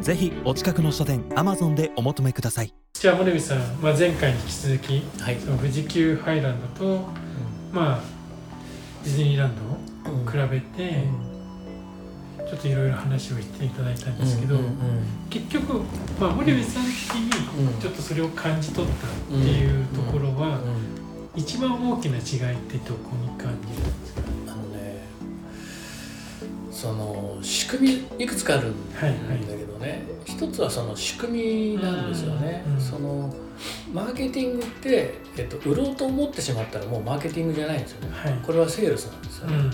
ぜひお近くの書店 Amazon でお求めください。じゃあ森部さん、まあ、前回に引き続きはい。その富士急ハイランドと、まあ、ディズニーランドを比べて、ちょっといろいろ話をしていただいたんですけど、うんうん結局、まあ、森部さん的うん。にちょっとそれを感じ取ったっていうところは、うん。一番大きな違いってどこに感じるんですか？その仕組みいくつかあるんだはいはいけどね、一つはその仕組みなんですよね。うんうん。そのマーケティングって、えっと、売ろうと思ってしまったらもうマーケティングじゃないんですよね。はい。これはセールスなんですよね。うん。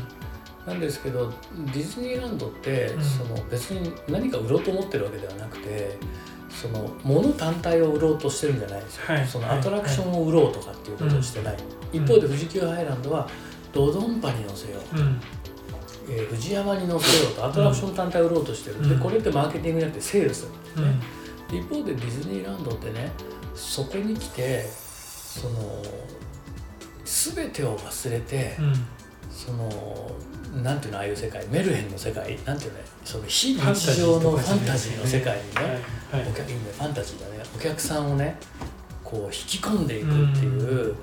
なんですけどディズニーランドって、うんその別に何か売ろうと思ってるわけではなくてその物単体を売ろうとしてるんじゃないですよ、はい。そのアトラクションを売ろうとかっていうことをしてない、ん。一方で富士急ハイランドはドドンパに乗せよう、うんえー富士山に乗せようとアトラクション単体を売ろうとしてる、うん。でこれってマーケティングじゃなくてセールス、うん。で一方でディズニーランドってねそこに来てその全てを忘れて、うん。そのなんていうのああいう世界メルヘンの世界なんていうのその非日常のファンタジーの世界にね、はい。はい。お客いいねファンタジーだね。お客さんをねこう引き込んでいくっていう、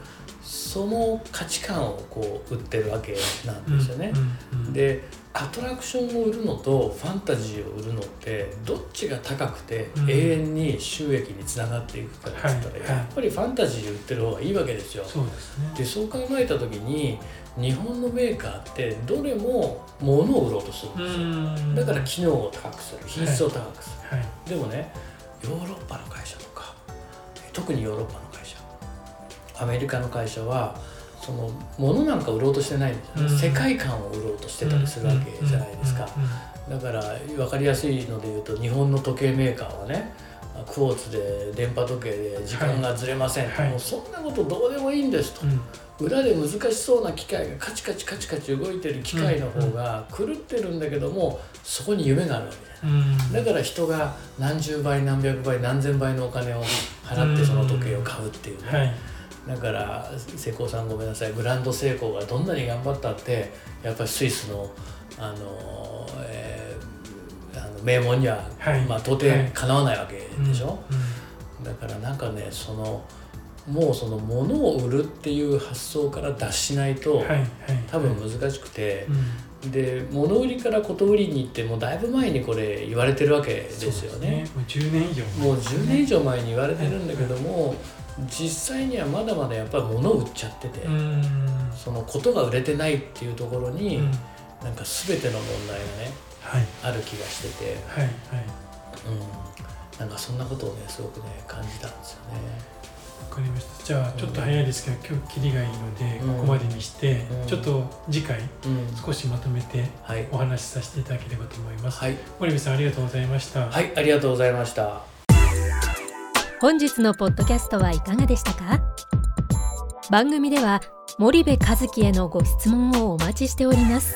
その価値観をこう売ってるわけなんですよね。うんうんでアトラクションを売るのとファンタジーを売るのってどっちが高くてうん。永遠に収益につながっていくかって言ったら、はいはいやっぱりファンタジー売ってる方がいいわけですよ。そうですね。でそう考えた時に日本のメーカーってどれも物を売ろうとするんですよ、ん。だから機能を高くする。品質を高くする、はい。でもねヨーロッパの会社とか特にヨーロッパの会社。アメリカの会社はその物なんか売ろうとしてないんですよね、世界観を売ろうとしてたりするわけじゃないですか、だから分かりやすいので言うと日本の時計メーカーはねクォーツで電波時計で時間がずれません、はい。もうそんなことどうでもいいんですと、うん。うん裏で難しそうな機械がカチカチカチカチ動いてる機械の方が狂ってるんだけどもそこに夢があるわけうん。だから人が何十倍何百倍何千倍のお金を払ってその時計を買うっていうね、はい。だから成功さんごめんなさい。グランド成功がどんなに頑張ったってやっぱりスイスのあの、えーあの名門には、はい。まあ、到底かなわないわけでしょ、うだからなんかねそのもうその物を売るっていう発想から脱しないと、んはい。はい。多分難しくてう、ん。で物売りからこと売りに行ってもうだいぶ前にこれ言われてるわけですよね。そうですもう10年以上前。もう10年以上前に言われてるんだけども、実際にはまだまだやっぱり物を売っちゃってて、うん。そのことが売れてないっていうところに、うん。なんか全ての問題がねはいある気がしてて、はいはい。うん、なんかそんなことをねすごくね感じたんですよね。わかりました。じゃあちょっと早いですけど今日切りがいいのでうん。ここまでにしてうん。ちょっと次回うん、少しまとめてはい。お話しさせていただければと思います。はい、森部さんありがとうございました。はい、ありがとうございました。本日のポッドキャストはいかがでしたか？番組では森部和樹へのご質問をお待ちしております